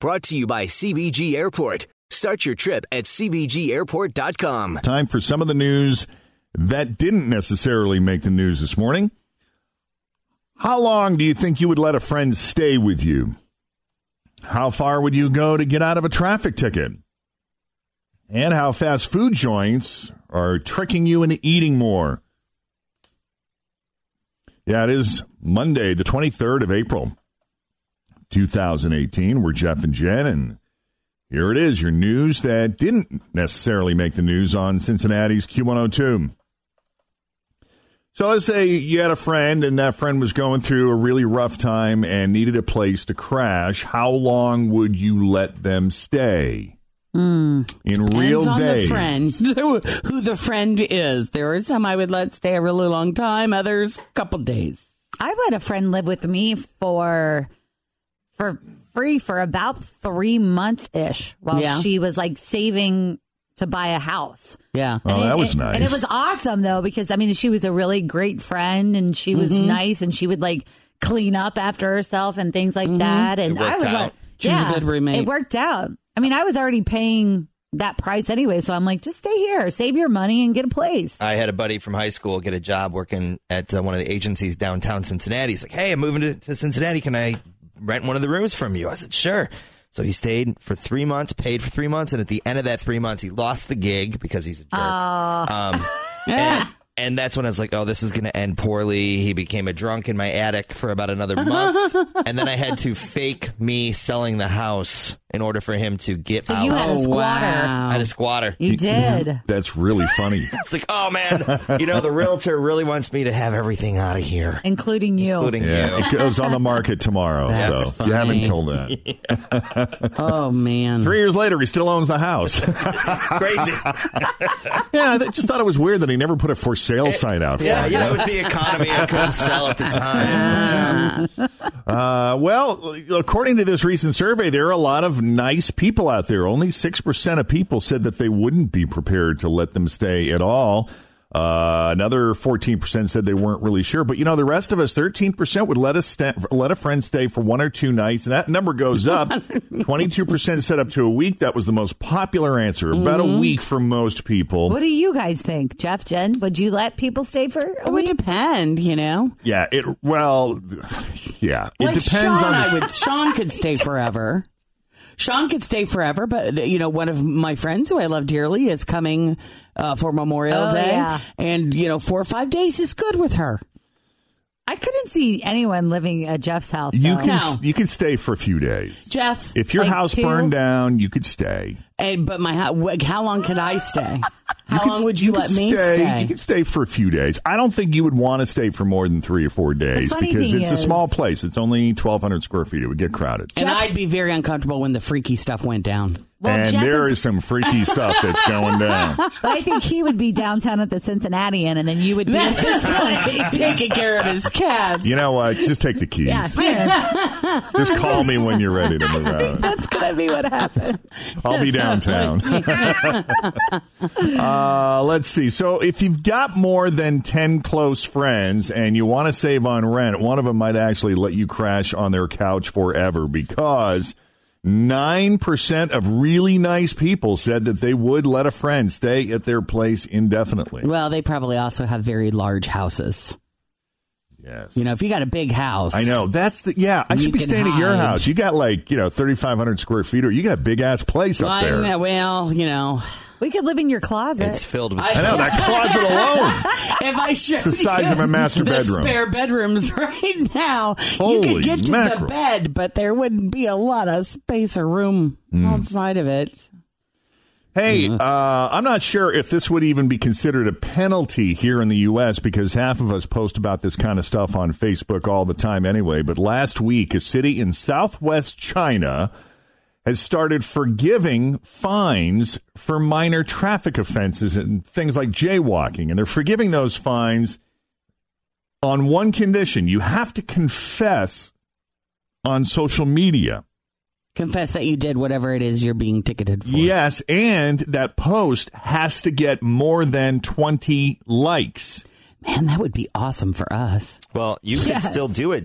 brought to you by CVG Airport. Start your trip at CVGAirport.com. Time for some of the news that didn't necessarily make the news this morning. How long do you think you would let a friend stay with you? How far would you go to get out of a traffic ticket? And how fast food joints are tricking you into eating more. Yeah, it is Monday, the 23rd of April, 2018. We're Jeff and Jen, and here it is, your news that didn't necessarily make the news on Cincinnati's Q102. So let's say you had a friend and that friend was going through a really rough time and needed a place to crash. How long would you let them stay? Mm. In real Depends on day. the friend, who the friend is. There are some I would let stay a really long time, others a couple days. I let a friend live with me for for free for about three months ish while Yeah. she was like saving to buy a house. Yeah. Oh, And that it- was it- nice. And it was awesome though, because I mean, she was a really great friend and she was Mm-hmm. nice and she would like clean up after herself and things like that. And It worked I was out. like, She was a yeah, good roommate. It worked out. I mean, I was already paying that price anyway. So I'm like, just stay here, save your money and get a place. I had a buddy from high school get a job working at uh, one of the agencies downtown Cincinnati. He's like, "Hey, I'm moving to, to Cincinnati. Can I rent one of the rooms from you?" I said, "Sure." So he stayed for three months, paid for three months, and at the end of that three months, he lost the gig because he's a jerk. Um, and, and that's when I was like, "Oh, this is going to end poorly." He became a drunk in my attic for about another month, and then I had to fake me selling the house in order for him to get So out. you had a Oh, squatter. I had a squatter. You did. That's really funny. It's like, oh man, you know, the realtor really wants me to have everything out of here, Including you. including Yeah, you. it goes on the market tomorrow. That's so you haven't funny. told that. Oh man. Three years later, he still owns the house. Crazy. yeah, I just thought it was weird that he never put a for sale sign out. Yeah, for you it. was the economy. I couldn't sell at the time. Uh, well, according to this recent survey, there are a lot of nice people out there. Only 6% of people said that they wouldn't be prepared to let them stay at all. Uh, another 14% said they weren't really sure. But, you know, the rest of us, 13% would let us sta- let a friend stay for one or two nights. And that number goes up. 22% said up to a week. That was the most popular answer. About a week for most people. What do you guys think, Jeff, Jen? Would you let people stay for a It would depend, you know. Yeah, it, well, yeah, it like depends Sean, on the I would. Sean could stay forever. Sean could stay forever, but you know, one of my friends who I love dearly is coming uh, for Memorial Oh, Day, yeah. and you know, four or five days is good with her. I couldn't see anyone living at Jeff's house. You though. can No. you can stay for a few days. Jeff, If your Like house two? burned down, you could stay. and, but my how, how long could I stay? How could- long would you, could let me stay, stay? You could stay for a few days. I don't think you would want to stay for more than three or four days funny because thing it's a is- small place. It's only twelve hundred square feet. It would get crowded. and Jeff's- I'd be very uncomfortable when the freaky stuff went down. Well, and Jeff there is- is some freaky stuff that's going down. But I think he would be downtown at the Cincinnati Inn, and then you would be at this place. Taking care of his cats. You know what? Just take the keys. Yeah, here. Just call me when you're ready to move out. That's gonna be what happens. I'll be downtown. uh, let's see. So, if you've got more than 10 close friends and you want to save on rent, one of them might actually let you crash on their couch forever because 9% of really nice people said that they would let a friend stay at their place indefinitely. Well, they probably also have very large houses. Yes. You know, if you got a big house, I know. That's the yeah. I should be staying at your house. You got like you know thirty five hundred square feet, or you got a big ass place Well, up there. Well, you know, We could live in your closet. It's filled with. I- I know that closet alone. if I showed the size of a master the bedroom. spare bedrooms right now, you could get to mackerel. the bed, but there wouldn't be a lot of space or room Hmm. outside of it. Hey, uh, I'm not sure if this would even be considered a penalty here in the U.S. because half of us post about this kind of stuff on Facebook all the time anyway. But last week, a city in southwest China has started forgiving fines for minor traffic offenses and things like jaywalking. And they're forgiving those fines on one condition you have to confess on social media. Confess that you did whatever it is you're being ticketed for. Yes, and that post has to get more than 20 likes. Man, that would be awesome for us. Well, you could still do it.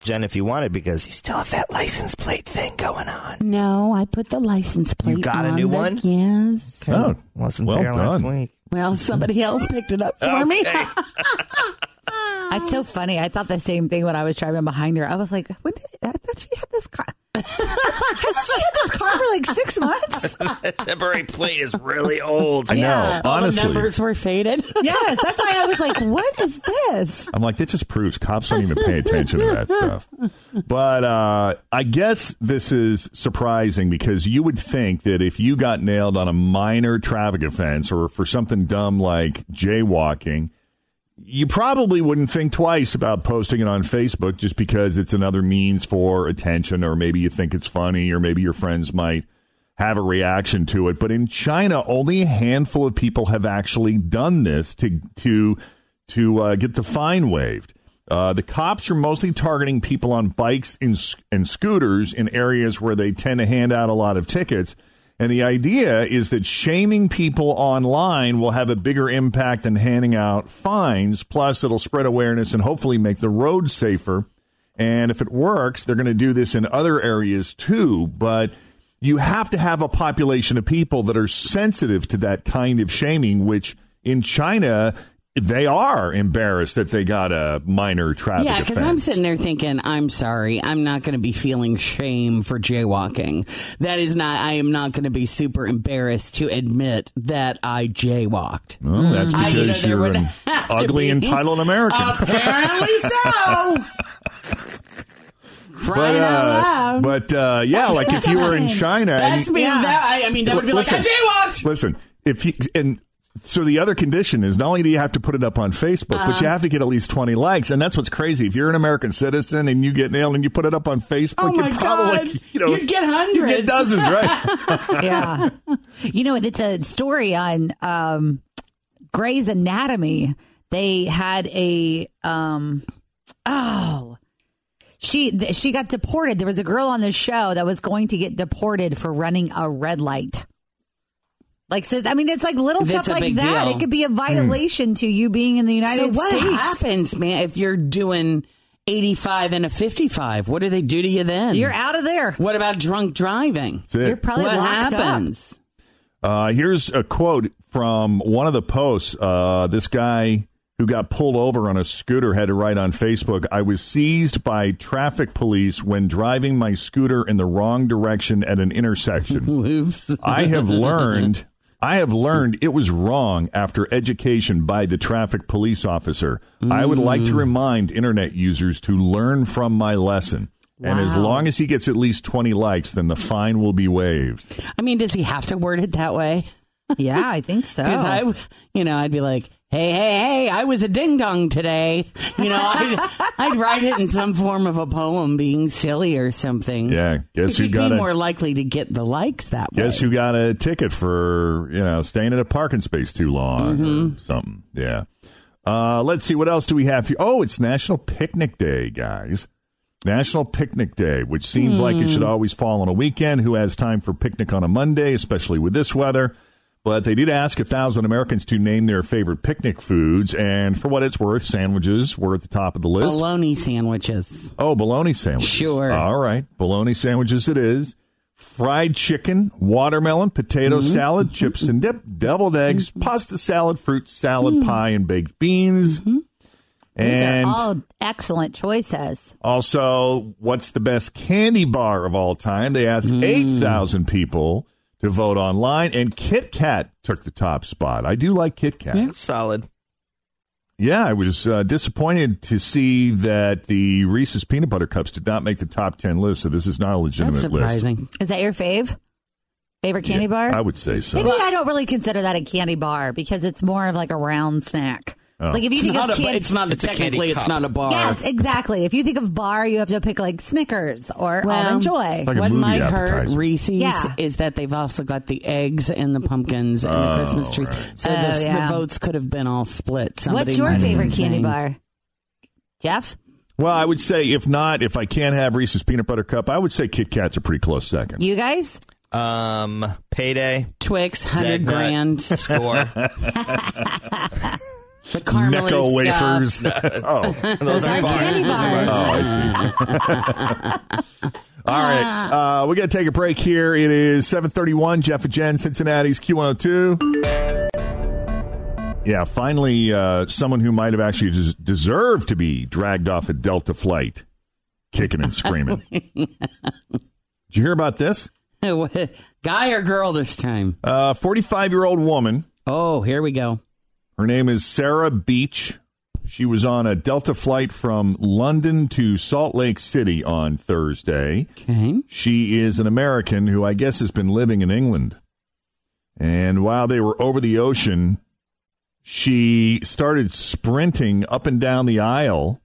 Jen, if you wanted, because you still have that license plate thing going on. No, I put the license plate. You got a new the- one? Yes. Oh, Wasn't well there last week. Well, somebody else picked it up for me. That's so funny. I thought the same thing when I was driving behind her. I was like, when did, I thought she had this car. Has she had this car for like six months? that temporary plate is really old. I know, Yeah. All the honestly. numbers were faded. yes, that's why I was like, what is this? I'm like, that just proves cops don't even pay attention to that stuff. But uh, I guess this is surprising because you would think that if you got nailed on a minor traffic offense or for something dumb like jaywalking, you probably wouldn't think twice about posting it on Facebook just because it's another means for attention, or maybe you think it's funny, or maybe your friends might have a reaction to it. But in China, only a handful of people have actually done this to to to uh, get the fine waived. Uh, the cops are mostly targeting people on bikes and, and scooters in areas where they tend to hand out a lot of tickets. And the idea is that shaming people online will have a bigger impact than handing out fines. Plus, it'll spread awareness and hopefully make the roads safer. And if it works, they're going to do this in other areas too. But you have to have a population of people that are sensitive to that kind of shaming, which in China, they are embarrassed that they got a minor traffic Yeah, because I'm sitting there thinking, I'm sorry, I'm not going to be feeling shame for jaywalking. That is not, I am not going to be super embarrassed to admit that I jaywalked. Well, that's I- because you know, you're an ugly, entitled American. Apparently so. but uh, but uh, yeah, like if you were in China, and That's me. That, I, I mean, that would be like, I jaywalked. Listen, if you and so the other condition is not only do you have to put it up on Facebook, but Uh-huh. you have to get at least twenty likes, and that's what's crazy. If you're an American citizen and you get nailed and you put it up on Facebook, Oh you my probably God. you know You'd get you get dozens, right? yeah. You know, it's a story on um, Grey's Anatomy. They had a um, oh, she she got deported. There was a girl on the show that was going to get deported for running a red light. Like, so, I mean, it's like little That's stuff like that. deal. It could be a violation to you being in the United So what States. What happens, man, if you're doing 85 and a 55? What do they do to you then? You're out of there. What about drunk driving? That's it. You're probably what locked up. Uh, here's a quote from one of the posts. Uh, this guy who got pulled over on a scooter had to write on Facebook I was seized by traffic police when driving my scooter in the wrong direction at an intersection. Oops. I have learned. I have learned it was wrong after education by the traffic police officer. I would like to mm. remind internet users to learn from my lesson. And as long as he gets at least 20 likes, then the fine will be waived. I mean, does he have to word it that way? Yeah, I think so. Because I, you know, I'd be like, Hey, hey, hey, I was a ding dong today. You know, I'd, I'd write it in some form of a poem being silly or something. Yeah, guess who You'd got be a more likely to get the likes that way. guess who got a ticket for you know staying in a parking space too long Mm-hmm. or something. Yeah. Uh, let's see what else do we have here. Oh, it's National Picnic Day, guys. National Picnic Day, which seems like it should Hmm. always fall on a weekend. Who has time for picnic on a Monday, especially with this weather? But they did ask a thousand Americans to name their favorite picnic foods, and for what it's worth, sandwiches were at the top of the list. Bologna sandwiches. Oh, bologna sandwiches. Sure. All right. Bologna sandwiches it is. Fried chicken, watermelon, potato Mm-hmm. salad, chips and dip, deviled eggs, pasta salad, fruit salad, Mm. pie, and baked beans. Mm-hmm. These And are all excellent choices. also, what's the best candy bar of all time? They asked Mm. 8,000 people to vote online, and Kit Kat took the top spot. I do like Kit Kat. Solid. Yeah, I was uh, disappointed to see that the Reese's peanut butter cups did not make the top 10 list, so this is not a legitimate That's list. surprising. Is that your fave? Favorite candy Yeah, bar? I would say so. Maybe I don't really consider that a candy bar because it's more of like a round snack. Oh. Like if you It's think not, of a, candy, it's not It's a candy technically it's not a bar. yes, exactly. If you think of bar, you have to pick like Snickers or Well, Almond Joy. Like what movie might hurt. Reese's Yeah. is that they've also got the eggs and the pumpkins and the Christmas trees. So Oh, the, yeah. the votes could have been all split. Somebody What's your favorite candy saying- bar? Jeff? Well, I would say if not, if I can't have Reese's peanut butter cup, I would say Kit Kat's a pretty close second. You guys? Um, payday. Twix, hundred grand. Score. The caramely Necco stuff. wafers. oh, Those are are bars. candy Those are bars. bars. oh, I see. All right, uh, we got to take a break here. It is seven thirty-one. Jeff and Jen, Cincinnati's Q one hundred two. Yeah, finally, uh, someone who might have actually des- deserved to be dragged off a Delta flight, kicking and screaming. Did you hear about this? Guy or girl this time? A forty-five-year-old woman. Oh, here we go. Her name is Sarah Beach. She was on a Delta flight from London to Salt Lake City on Thursday. Okay. She is an American who I guess has been living in England. And while they were over the ocean, she started sprinting up and down the aisle,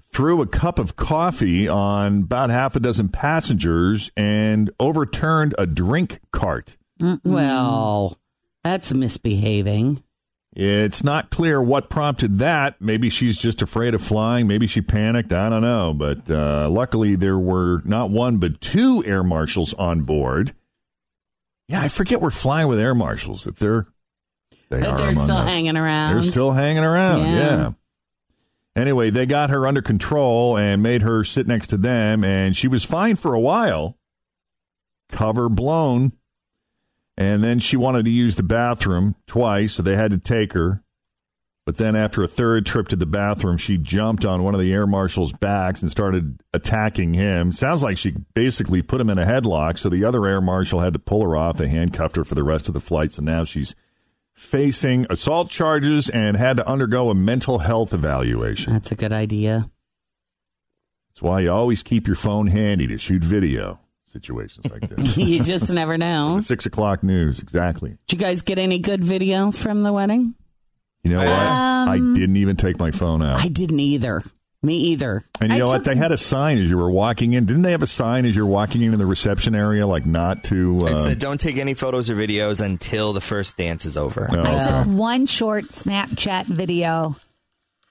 threw a cup of coffee on about half a dozen passengers, and overturned a drink cart. Well, that's misbehaving. It's not clear what prompted that. Maybe she's just afraid of flying. Maybe she panicked. I don't know. But uh, luckily, there were not one but two air marshals on board. Yeah, I forget we're flying with air marshals. That they're they But are they're still us. hanging around. They're still hanging around. Yeah. Yeah. Anyway, they got her under control and made her sit next to them, and she was fine for a while. Cover blown. And then she wanted to use the bathroom twice, so they had to take her. But then after a third trip to the bathroom, she jumped on one of the air marshal's backs and started attacking him. Sounds like she basically put him in a headlock, so the other air marshal had to pull her off. They handcuffed her for the rest of the flight, so now she's facing assault charges and had to undergo a mental health evaluation. That's a good idea. That's why you always keep your phone handy to shoot video situations like this. you just never know. the six o'clock news, exactly. Did you guys get any good video from the wedding? You know what? I didn't even take my phone out. I didn't either. Me either. and you I know what? They had a sign as you were walking in. Didn't they have a sign as you're walking into the reception area, like not to? It Uh, said, "Don't take any photos or videos until the first dance is over." oh, I okay. took one short Snapchat video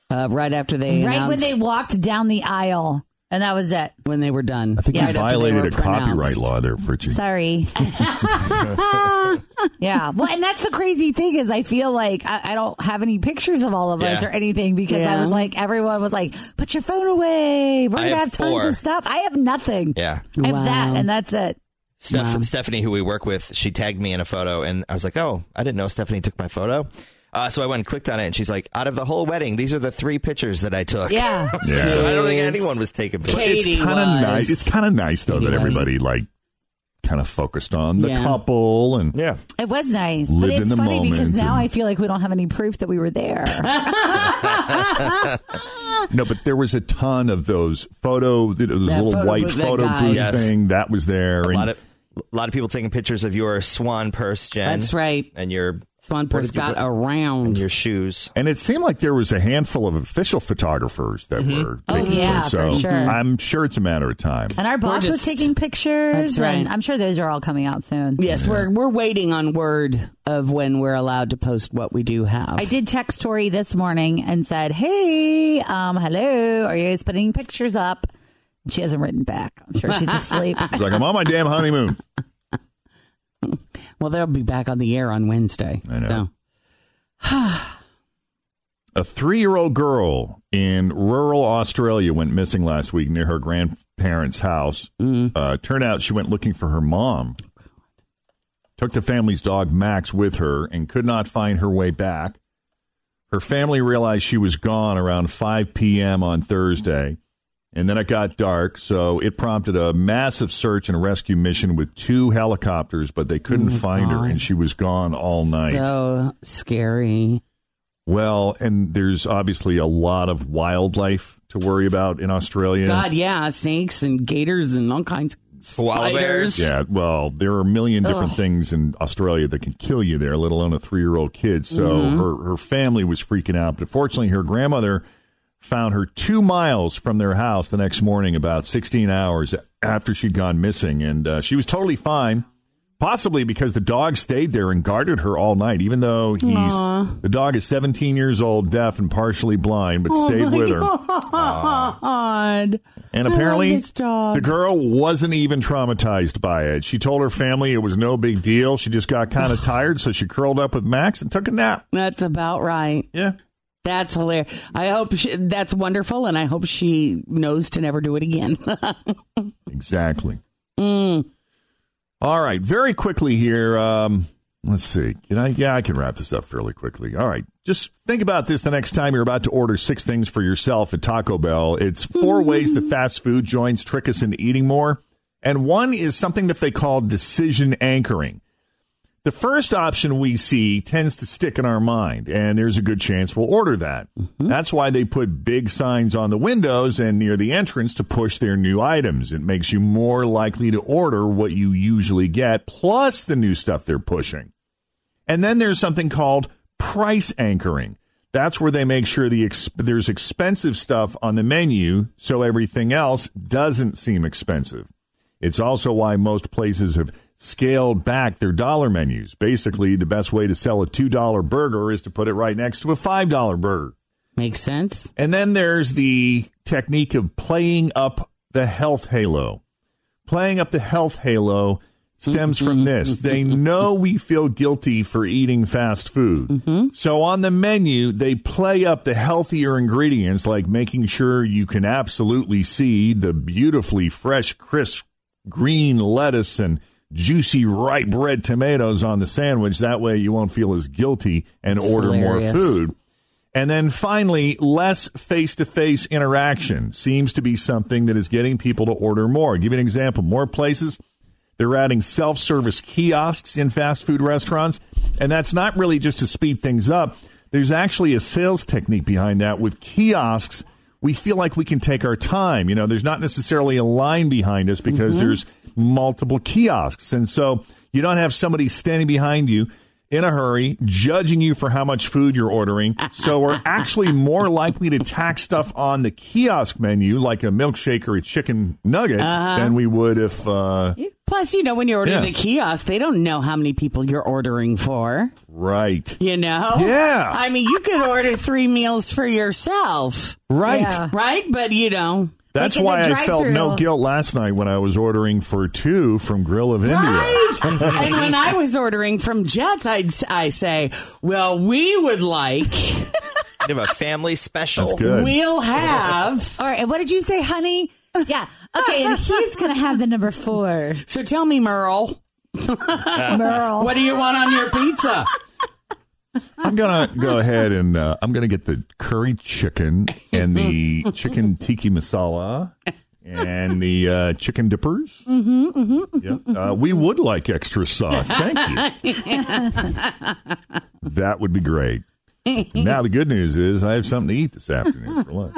Uh, right after they right when they walked down the aisle, and that was it. when they were done. I think Right you after violated a copyright law there, Fritchie. Sorry. yeah. Well, and that's the crazy thing is I feel like I, I don't have any pictures of all of us or anything because I was like, everyone was like, put your phone away. We're going to have have tons four. of stuff. I have nothing. Yeah. I have Wow. that, and that's it. Steph- Wow. Stephanie, who we work with, she tagged me in a photo, and I was like, "Oh, I didn't know Stephanie took my photo." Uh, so I went and clicked on it, and she's like, "Out of the whole wedding, these are the three pictures that I took." Yeah. Yeah. so I don't think anyone was taking pictures. it's Katie kind of nice. It's kind of nice though Katie that was. everybody like kind of focused on the Yeah. couple and Yeah. It was nice. Lived but in it's the funny because now and- I feel like we don't have any proof that we were there. No, but there was a ton of those photo, those little photo white booth, photo booth Yes. thing that was there. A and lot of a lot of people taking pictures of your swan purse, Jen. That's right. And your Swanport's got around your shoes. And it seemed like there was a handful of official photographers that Mm-hmm. were Oh, taking yeah, photos. So for sure. I'm sure it's a matter of time. And our boss was taking pictures. That's right. And I'm sure those are all coming out soon. Yes, we're we're waiting on word of when we're allowed to post what we do have. I did text Tori this morning and said, "Hey, um, hello, are you guys putting pictures up?" She hasn't written back. I'm sure she's asleep. It's like I'm on my damn honeymoon. Well, they'll be back on the air on Wednesday. I know. So. A three year old girl in rural Australia went missing last week near her grandparents' house. Uh, turned out she went looking for her mom. Took the family's dog Max with her and could not find her way back. Her family realized she was gone around 5 p.m. on Thursday. And then it got dark, so it prompted a massive search and rescue mission with two helicopters, but they couldn't find her, and she was gone all night. So scary. Well, and there's obviously a lot of wildlife to worry about in Australia. God, yeah, snakes and gators and all kinds of Koala spiders. bears. Yeah, well, there are a million different Ugh. things in Australia that can kill you there, let alone a three year old kid. So Mm-hmm. her, her family was freaking out. But fortunately, her grandmother found her two miles from their house the next morning, about 16 hours after she'd gone missing. And uh, she was totally fine, possibly because the dog stayed there and guarded her all night, even though he's the dog is 17 years old, deaf, and partially blind, but stayed with her. God. And apparently, the girl wasn't even traumatized by it. She told her family it was no big deal. She just got kind of tired, so she curled up with Max and took a nap. That's about right. Yeah. That's hilarious. I hope she, that's wonderful, and I hope she knows to never do it again. Exactly. Mm. All right. Very quickly here. Um, let's see. Can I? Yeah, I can wrap this up fairly quickly. All right. Just think about this the next time you're about to order six things for yourself at Taco Bell. It's 4 ways that fast food joints trick us into eating more. And one is something that they call decision anchoring. The first option we see tends to stick in our mind, and there's a good chance we'll order that. Mm-hmm. That's why they put big signs on the windows and near the entrance to push their new items. It makes you more likely to order what you usually get, plus the new stuff they're pushing. And then there's something called price anchoring. That's where they make sure the ex- there's expensive stuff on the menu so everything else doesn't seem expensive. It's also why most places have scaled back their dollar menus. Basically, the best way to sell a $2 burger is to put it right next to a $5 burger. Makes sense. And then there's the technique of playing up the health halo. Playing up the health halo stems from mm-hmm. this. They know we feel guilty for eating fast food. Mm-hmm. So on the menu, they play up the healthier ingredients, like making sure you can absolutely see the beautifully fresh, crisp green lettuce and juicy ripe red tomatoes on the sandwich. That way you won't feel as guilty and order hilarious. more food. And then finally, less face to face interaction seems to be something that is getting people to order more. I'll give you an example. More places, they're adding self service kiosks in fast food restaurants. And that's not really just to speed things up. There's actually a sales technique behind that. With kiosks, we feel like we can take our time. You know, there's not necessarily a line behind us because there's multiple kiosks. And so you don't have somebody standing behind you in a hurry, judging you for how much food you're ordering. So we're actually more likely to tack stuff on the kiosk menu, like a milkshake or a chicken nugget, than we would if, uh, Plus, you know, when you order Yeah. the kiosk, they don't know how many people you're ordering for. right. You know? Yeah. I mean, you could order three meals for yourself, Right. Yeah. right? But, you know, That's Like in why the I felt no drive-thru. guilt last night when I was ordering for two from Grill of India. Right. and when I was ordering from Jets, I'd I say, "Well, we would like, You have a family special. That's good. we'll have." All right. And what did you say, honey? Yeah. Okay. And he's going to have the number four. So tell me, Merle, Merle. what do you want on your pizza? I'm gonna go ahead and uh, I'm gonna get the curry chicken and the chicken tiki masala and the uh, chicken dippers. Mm-hmm, mm-hmm, Uh, we would like extra sauce. Thank you. that would be great. Now the good news is I have something to eat this afternoon for lunch.